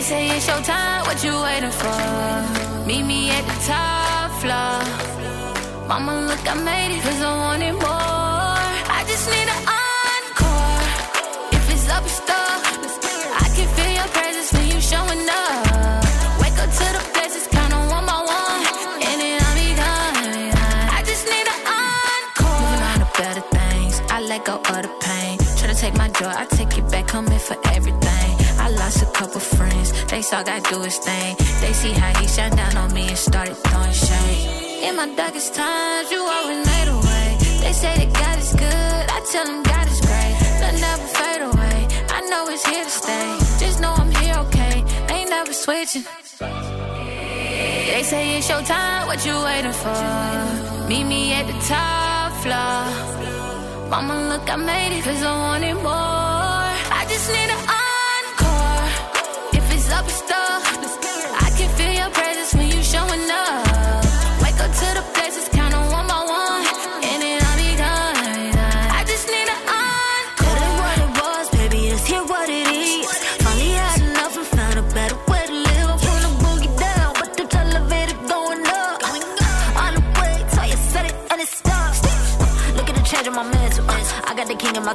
They say it's your time, what you waiting for? Meet me at the top floor. Mama, look, I made it, cause I wanted more. I just need an encore. If it's up, it's stuck. I can feel your presence when you showing up. Wake up to the blessings, count on one by one. And then I'll be gone. I just need an encore. Moving on to better things. I let go of the pain. Try to take my joy, I take it back, come in for everything. Lost a couple friends, they saw God do his thing. They see how he shine down on me and started throwing shade. In my darkest times, you always made a way. They say that God is good, I tell them God is great. They'll never fade away. I know it's here to stay. Just know I'm here, okay? Ain't never switching. They say it's your time, what you waiting for? Meet me at the top floor. Mama, look, I made it, cause I wanted more. I just need an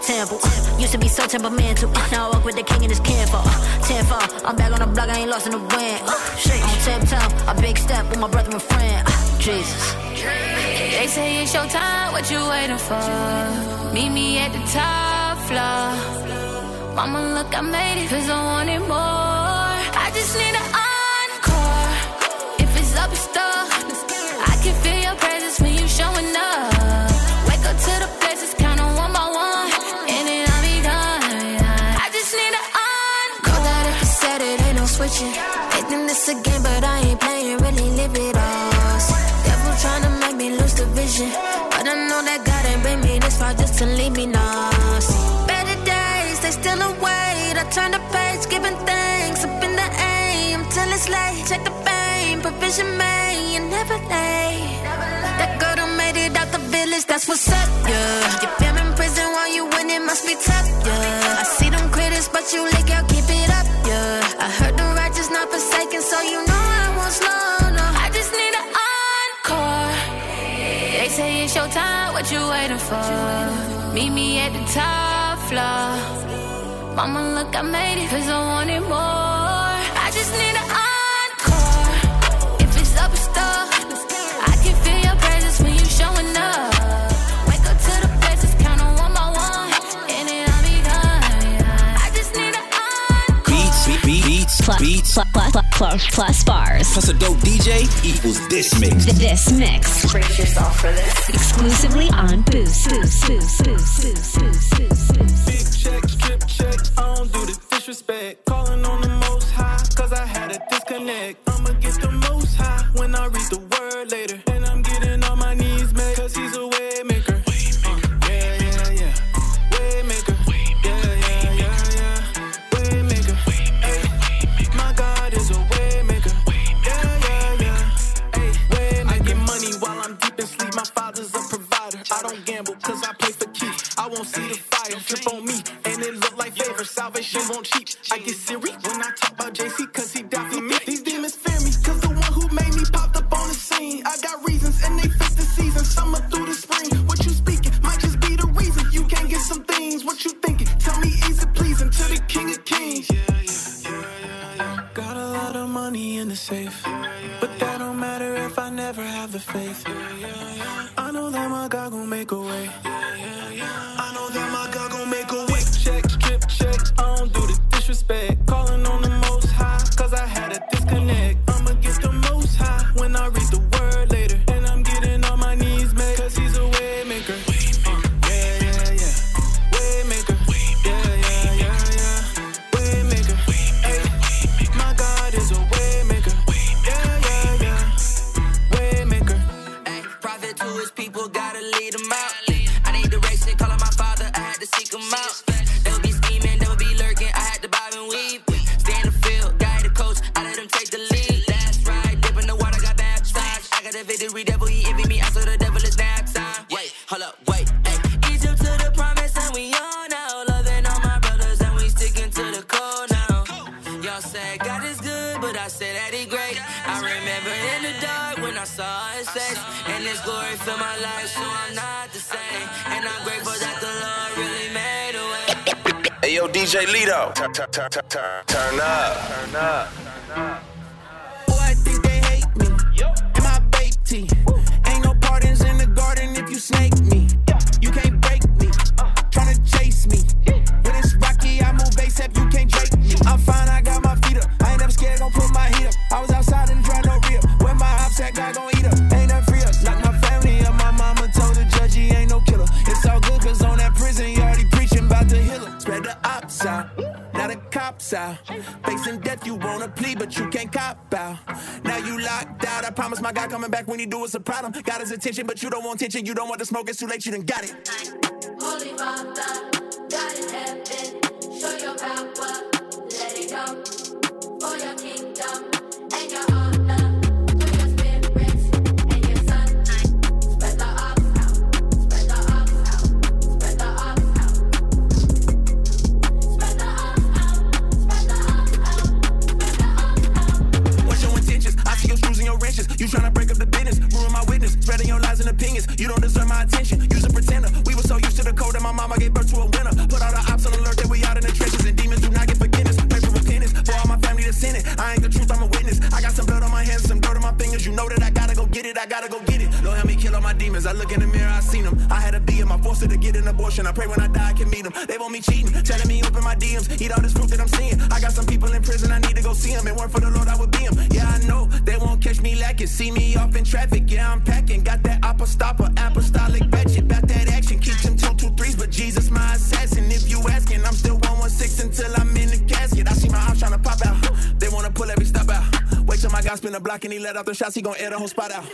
temple. Used to be so temperamental. Now I walk with the king in his camp. Uh, Tenfold, I'm back on the block, I ain't lost in the wind. Uh, on tiptoe, a big step with my brother and friend. Uh, Jesus. They say it's your time, what you waiting for? Meet me at the top floor. Mama, look, I made it, cause I wanted more. I just need an encore. If it's up, it's stuck. I can feel your presence when you showing up. Wake up to the no switching. They think this a game, but I ain't playing, really live it all. Devil tryna make me lose the vision. But I know that God ain't bring me this far just to leave me now. Better days, they still await. I turn the page, giving thanks up in the aim till it's late. Check the fame, provision made, you never late. That girl done made it out the village, that's what's up, yeah. Your fam in prison while you win, it must be tough, yeah. I see them critics, but you lick out, keep it up, yeah. I heard the righteous not forsaken, so you know I won't slow, no. I just need an encore. They say it's your time, what you waiting for? Meet me at the top floor. Mama, look, I made it, cause I wanted more. I just need an beats, Plus, beats. plus, plus, plus, plus, plus bars. Plus a dope DJ equals this mix. This mix. Brace yourself for this. Exclusively on Boost. Boost, Boost, Boost, Boost, Boost, Boost, Boost. Big check, strip check, I don't do the disrespect. Calling on the most high, cause I had a disconnect. Money in the safe. But that don't matter if I never have the faith. I know that my God gon' make a way. I know that my God gon' make a way. Check, strip check, I don't do the disrespect. Good, but I say that he great. I remember in the dark when I saw his face, and his glory filled my life, so I'm not the same. And I'm grateful that the Lord really made a way. Hey yo, DJ Lito, turn, turn, turn, turn, turn, turn up, turn up, turn up. Oh, I think they hate me. And my babe tea. Ain't no pardons in the garden if you snake me. You can't break me. Uh. Tryna chase me. When it's rocky, I move ASAP, you can't drake me. I'm fine, I got cops out. Facing death, you wanna plead, but you can't cop out. Now you locked out. I promise my God coming back when he do it's a problem. Got his attention, but you don't want attention. You don't want the smoke, it's too late, you done got it. Holy Father, God in heaven, show your power, let it go. For your kingdom and your and off the shots. He gon' air the whole spot out.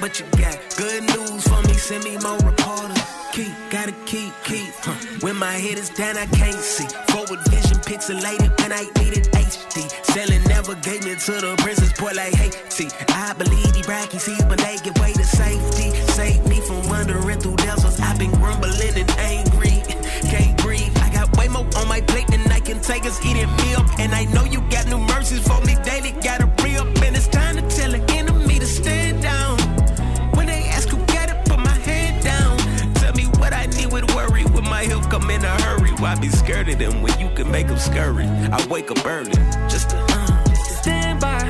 But you got good news for me, send me more reporters. Keep, gotta keep, keep. Huh. When my head is down, I can't see. Forward vision pixelated when I need needed HD. Selling never gave me to the princess boy like Haiti. I believe he bracky sees, but they give way to safety. Save me from wandering through deserts. I've been grumbling and angry. Can't breathe. I got way more on my plate than I can take us eating me up. And I know you got new mercies for me daily. Gotta re my health come in a hurry. Why be scared of them when you can make them scurry? I wake up early. Just to, uh. Stand by.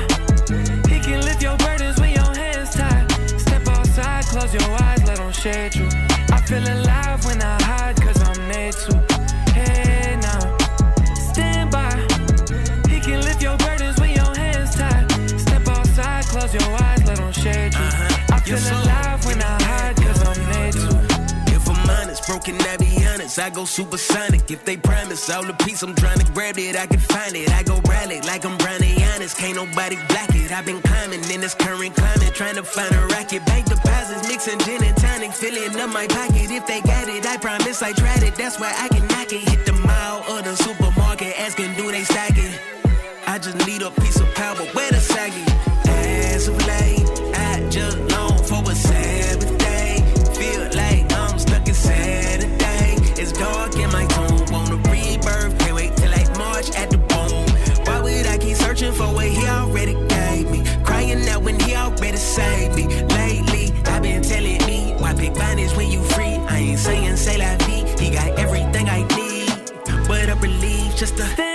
He can lift your burdens when your hands tied. Step outside, close your eyes, let him shade you. I feel alive when I hide, cause I'm made to. Hey, now. Stand by. He can lift your burdens when your hands tied. Step outside, close your eyes, let him shade you. I feel alive when I hide, cause I'm made to. If I'm honest, broken, I be I go supersonic. If they promise all the peace, I'm trying to grab it. I can find it. I go rally like I'm Brownie honest. Can't nobody block it. I've been climbing in this current climate, trying to find a racket. Bank deposits, mixing gin and tonic, filling up my pocket. If they got it, I promise I tried it. That's why I can knock it. Hit the mall or the supermarket, asking do they stock it. I just need a piece of power. Where the saggy? As of late, for what he already gave me? Crying out when he already saved me. Lately, I've been telling me why pick finance when you free. I ain't saying say la vie. He got everything I need. But I believe just to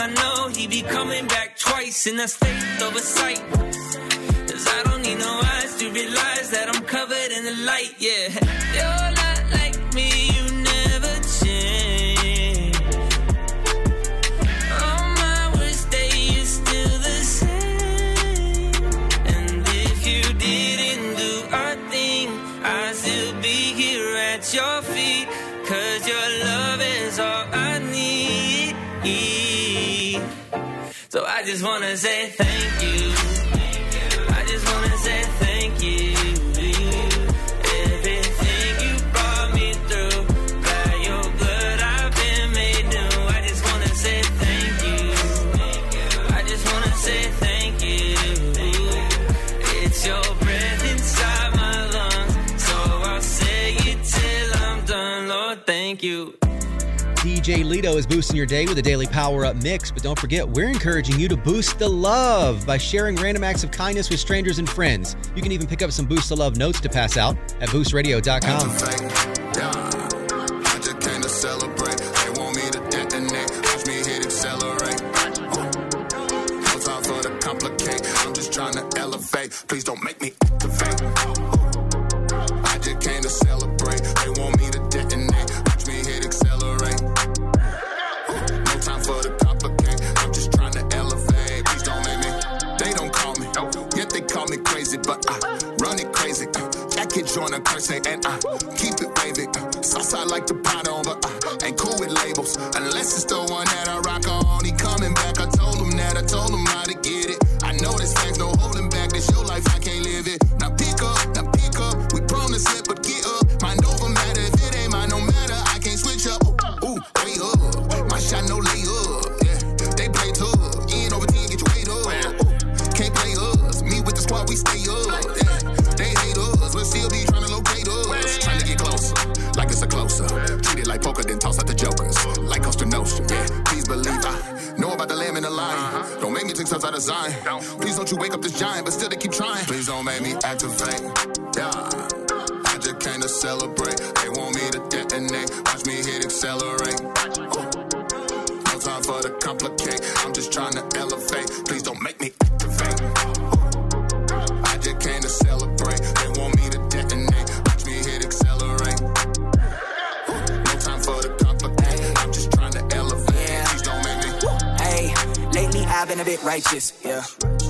I know he be coming back twice in a state of a sight. Cause I don't need no eyes to realize that I'm covered in the light, yeah. Just DJ Lito is boosting your day with a daily power up mix, but don't forget, we're encouraging you to boost the love by sharing random acts of kindness with strangers and friends. You can even pick up some Boost the Love notes to pass out at boostradio.com. I just came to toss out the jokers. Like Costa Nostra. Yeah, please believe I know about the lamb and the lion. Uh-huh. Don't make me take steps out of Zion. Please don't you wake up this giant, but still they keep trying. Please don't make me activate. Yeah. I just came to celebrate. They want me to detonate. Watch me hit accelerate. No time for the complicate. I'm just trying to been a bit righteous, yeah.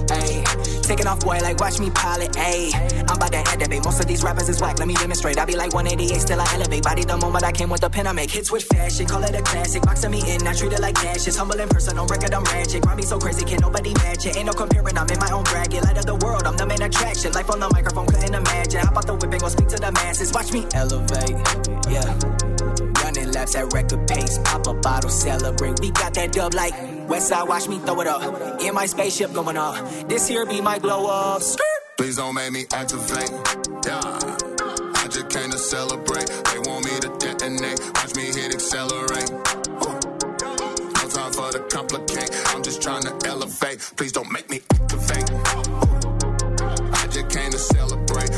Hey, taking off, boy, like watch me pilot. Hey, I'm about to head elevate. Most of these rappers is whack. Let me demonstrate. I be like 188, still I elevate. Body the moment I came with the pen, I make hits with fashion. Call it a classic. Boxing me in, I treat it like cash. It's humble in person, on record I'm ratchet. Grind me so crazy, can nobody match it. Ain't no comparing, I'm in my own bracket. Light of the world, I'm the main attraction. Life on the microphone, couldn't imagine. Hop out the whip and go speak to the masses. Watch me elevate, yeah. Running laps at record pace. Bottle, celebrate. We got that dub like Westside. Watch me throw it up. In my spaceship going. This here be my glow up. Skirt. Please don't make me activate. Yeah. I just came to celebrate. They want me to detonate. Watch me hit accelerate. No time for the complicate. I'm just trying to elevate. Please don't make me activate. I just came to celebrate.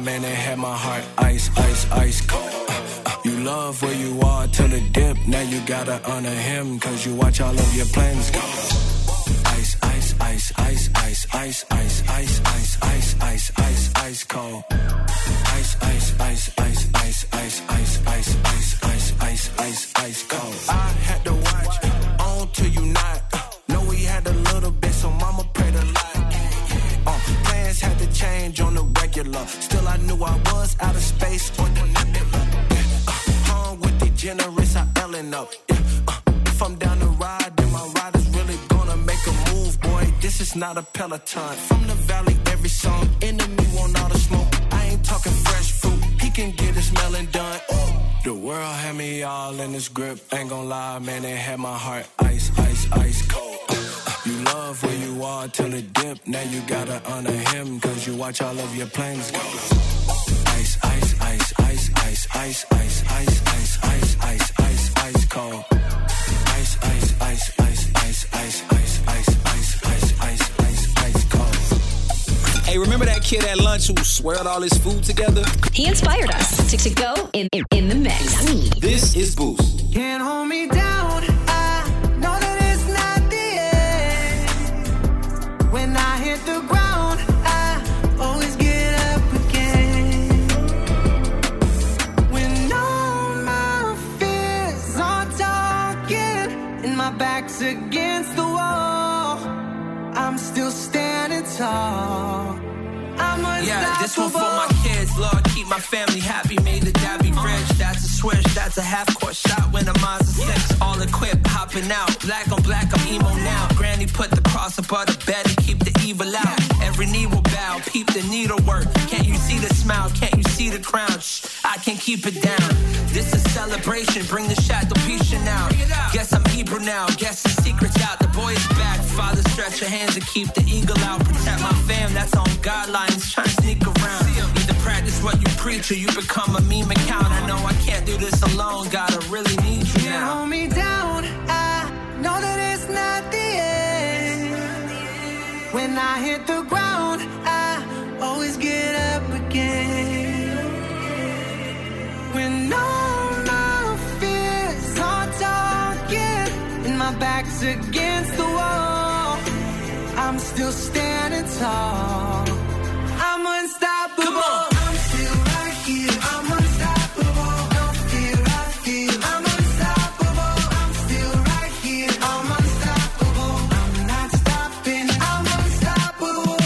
Man, it had my heart ice, ice, ice cold. Uh, uh, you love where you are till the dip. Now you gotta honor him, cause you watch all of your plans go. Ice, ice, ice, ice, ice, ice, ice, ice, ice, ice, ice, ice, ice cold. Ice, ice, ice, ice, Ellen up. Yeah, uh, if I'm down to ride, then my ride is really gonna make a move, boy. This is not a peloton. From the valley, every song, enemy want all the smoke. I ain't talking fresh fruit, he can get his melon done. Ooh. The world had me all in his grip. Ain't gon' lie, man, it had my heart ice, ice, ice cold. You love where you are till it dip. Now you gotta honor him, cause you watch all of your plans go. Ice, ice, ice, ice, ice, ice, ice, ice, ice, Ice, ice, ice, ice, ice, ice, ice, ice, ice, ice, ice, ice, ice cold. Hey, remember that kid at lunch who swirled all his food together? He inspired us to, to go in, in, in the mix. This is Boost. Can't hold me down. My back's against the wall, I'm still standing tall. I'm Yeah, this one for my kids. Lord, keep my family happy. Made the dad be rich. That's a switch. That's a half court shot when I'm on six. All equipped, hopping out. Black on black, I'm emo now. Granny put the cross above the bed to keep the evil out. Every knee will bow. Peep the needlework. Can't you see the smile? Can't you see the crown? Shh, I can keep it down. This is celebration. Bring the shadow piece out. Guess I'm now. Guess the secret's out. The boy is back. Father, stretch your hands and keep the eagle out. Protect my fam. That's on guidelines. Trying to sneak around. Either practice what you preach or you become a meme account. I know I can't do this alone. Gotta really need you Can't now. hold me down. I know that it's not the end. When I hit the ground, I always get up again. My back's against the wall, I'm still standing tall. I'm unstoppable. Come on. I'm still right here. I'm unstoppable. No fear I feel. I'm unstoppable. I'm still right here. I'm unstoppable. I'm not stopping. I'm unstoppable.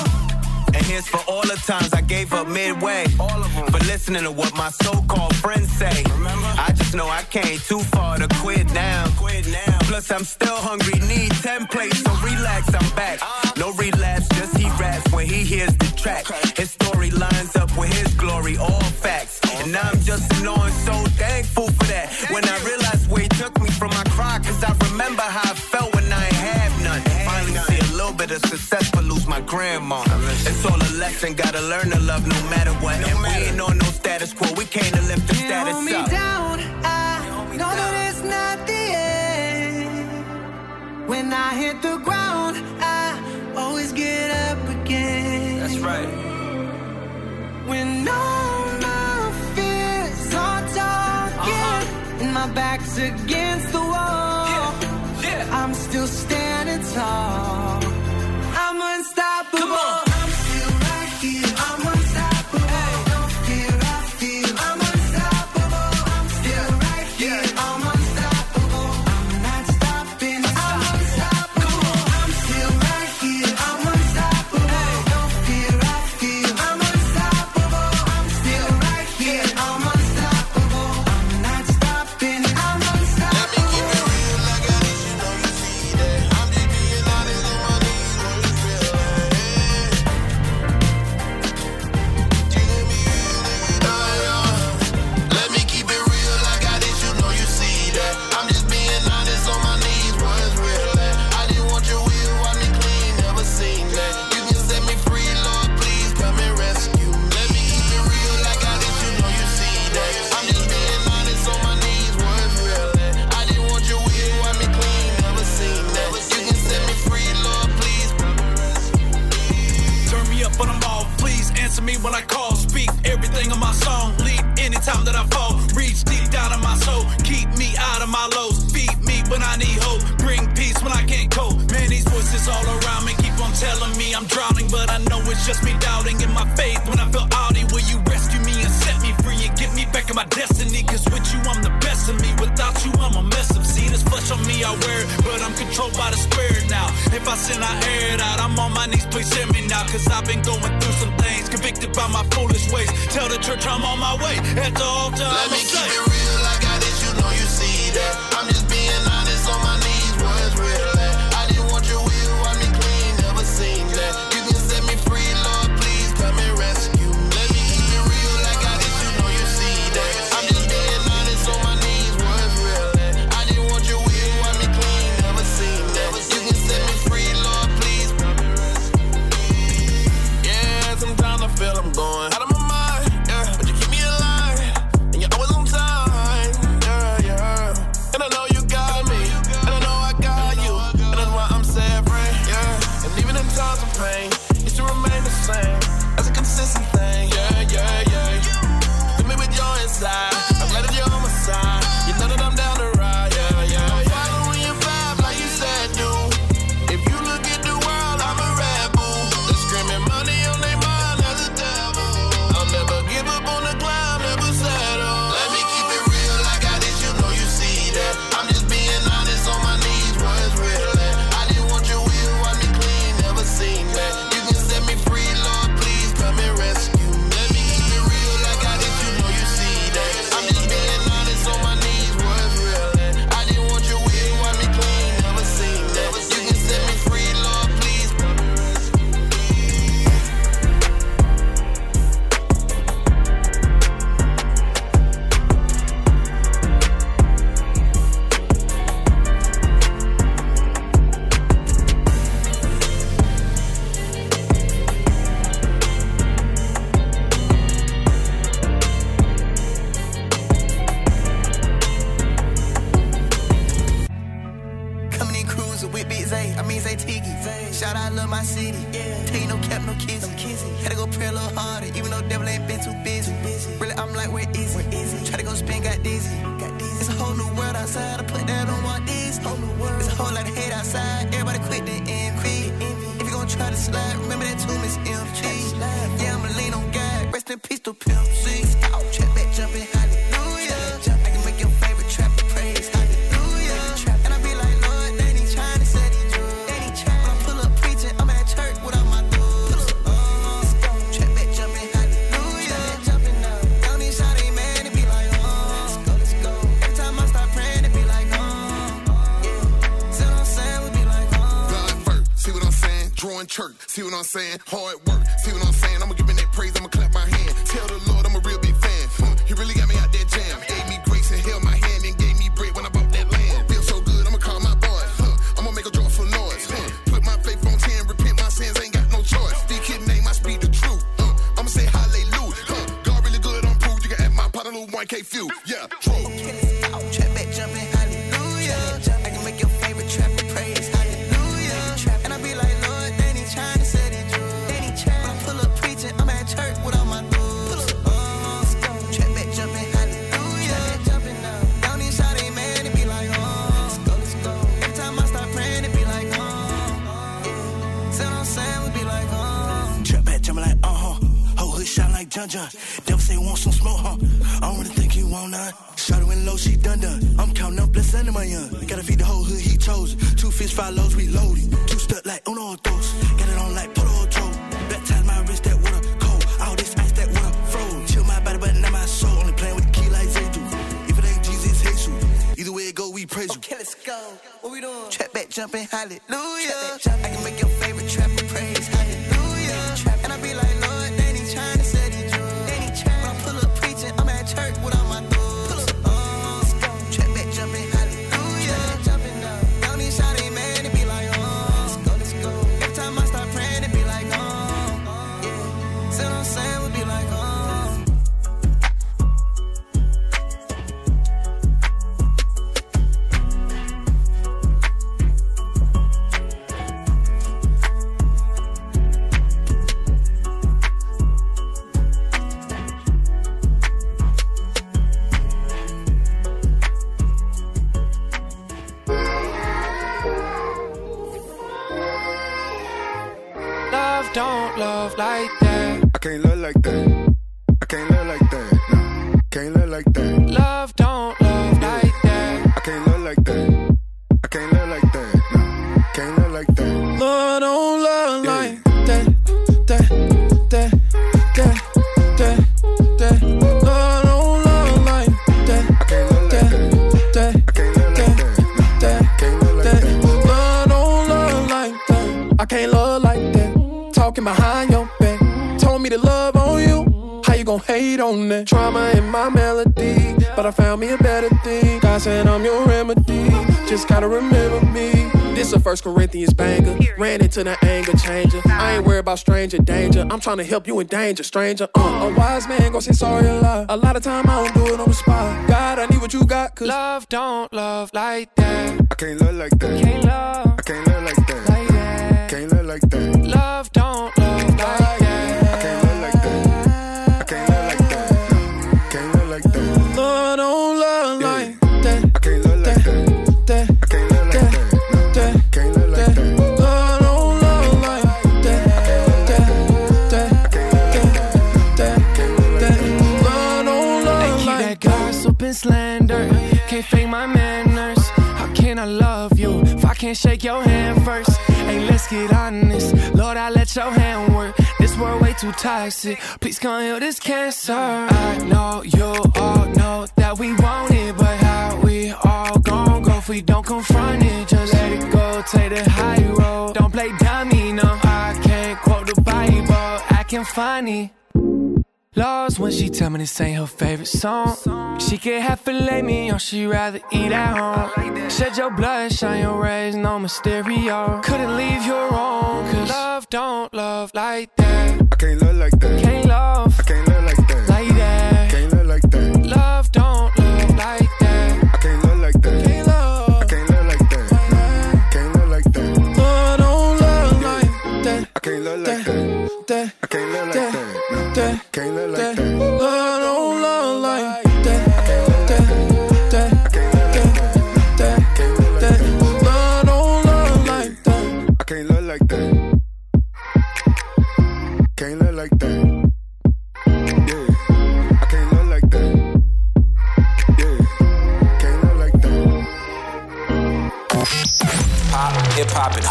And here's for all the times I gave up midway. All of them. For listening to what my so-called friends say. Remember? I know I came too far to quit now. Quit now. Plus I'm still hungry, need 10 plates, so relax, I'm back. No relapse, just he raps when he hears the track. His story lines up with his glory, all facts. And I'm just knowing so thankful for that. When I realized where he took me from my cry, cause I remember how I felt when I have none. Finally see a little bit of success, but lose my grandma. It's all a lesson, gotta learn to love no matter what. And we ain't on no status quo, we came to lift When I hit the ground, I always get up again. That's right. When all my fears are talking uh-huh. and my back's against the wall, Yeah. I'm still standing tall. try to. Remember that tomb is empty. Yeah, I'ma lean on God. Rest in peace to Pimp C. I'm saying? Hard work. John. Don't hate on that. Trauma in my melody, but I found me a better thing. God said I'm your remedy, just gotta remember me. This a First Corinthians banger. Ran into the anger changer. I ain't worried about stranger danger. I'm trying to help you in danger, stranger. Uh, a wise man gon' say sorry a lot. A lot of time I don't do it on the spot. God, I need what you got, cause love don't love like that. I can't love like that. Can't love I can't love like that. like that. Can't love like that. Love don't love like that. Can't shake your hand first? Hey, let's get honest. Lord, I let your hand work. This world way too toxic. Please come heal this cancer. I know you all know that we want it, but how we all gon' go if we don't confront it? Just let it go, take the high road. Don't play dummy, no. I can't quote the Bible, acting funny. Lost when she tell me this ain't her favorite song. She can have filet me or she rather eat at home. Shed your blood, shine your rays, no mysterio. Couldn't leave your own, cause love don't love like that. I can't love like that. Can't love I can't love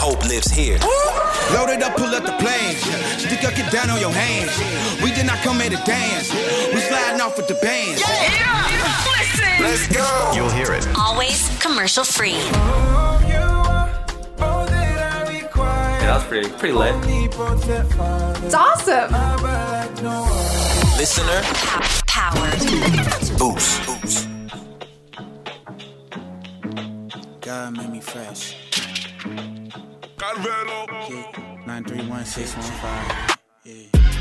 hope lives here. Loaded up, pull up the planes. Stick up, get down on your hands. We did not come here to dance. We sliding off with the bands. Let's go. You'll hear it. Always commercial free. Yeah, that was pretty, pretty lit. It's awesome. Listener Powered. boost. boost. God made me fresh. One six one five.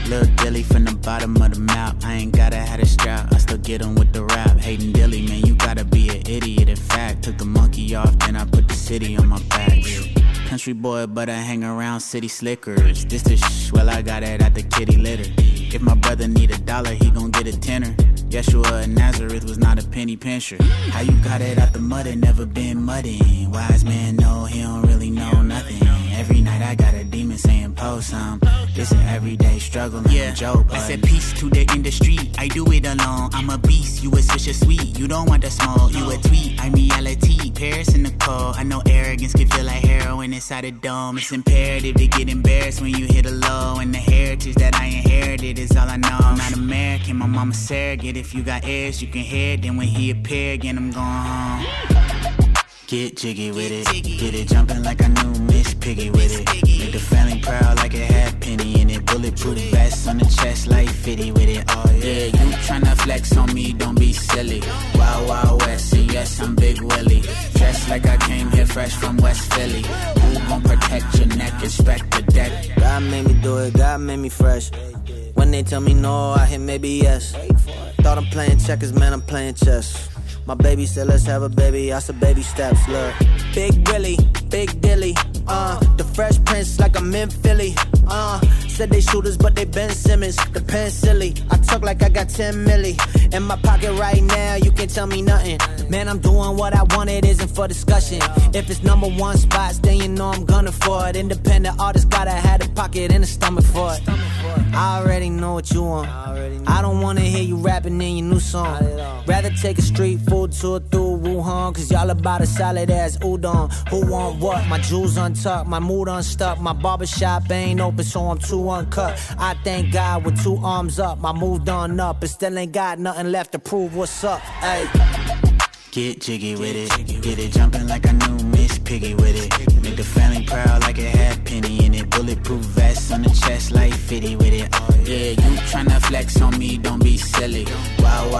Lil Dilly from the bottom of the map. I ain't gotta have a strap. I still get 'em with the rap. Hating Dilly, man, you gotta be an idiot. In fact, took the monkey off, then I put the city on my back. Country boy, but I hang around city slickers. This the sh, well, I got it at the kitty litter. If my brother need a dollar, he gon' get a tenner. Yeshua of Nazareth was not a penny pincher. How you got it out the mud and never been mudding? Wise man know he don't really know nothing. Every night I got a demon saying post some. It's an everyday struggle. Yeah, joke. I said peace to the industry. I do it alone. I'm a beast. You a swisher sweet. You don't want the smoke. You a tweet. I'm reality. Paris in the cold. I know arrogance can feel like heroin inside a dome. It's imperative to get embarrassed when you hit a low. And the heritage that I inherited is all I know. I'm not American. My mama surrogate. If you got heirs, you can hear it. Then when he appear again, I'm going home. Get jiggy with it. Get it jumping like I knew Miss Piggy with it. Make the family proud like it had penny in it. Bulletproof vest on the chest like 50 with it. Oh yeah, you tryna flex on me, don't be silly. Wild Wild West, and yes, I'm Big Willie. Dressed like I came here fresh from West Philly. Who gon' protect your neck? Respect the deck. God made me do it, God made me fresh. When they tell me no, I hit maybe yes. Thought I'm playing checkers, man, I'm playing chess. My baby said, let's have a baby. I said, baby steps, look. Big Willie, Big Dilly, uh. The Fresh Prince, like I'm in Philly, uh. Said they shooters, but they Ben Simmons. The pen silly. I talk like I got 10 milli. In my pocket right now, you can't tell me nothing. Man, I'm doing what I want, it isn't for discussion. If it's number one spot, then you know I'm gunning for it. Independent artist, gotta have a pocket and a stomach for it. I already know what you want. I don't wanna hear you rapping in your new song. Rather take a street food tour through Wuhan, cause y'all about a solid ass udon. Who want what? My jewels untucked, my mood unstuck. My barbershop ain't open, so I'm too uncut. I thank God with two arms up. I moved on up, but still ain't got nothing left to prove what's up. Hey. Get jiggy with it. Get it jumping like a new Miss Piggy with it. Make the family proud like it had penny in it. Bulletproof vest on on the chest like 50 with it. Yeah, you tryna flex on me, don't be silly. Wow, wow,